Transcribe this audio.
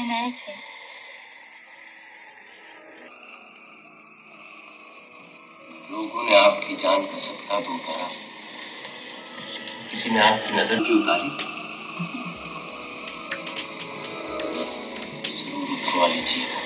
इनायत है लोगों ने आपकी जान का सदका तो उतारा किसी ने आपकी नज़र की उतारी? ज़रूर उतरवा लीजिएगा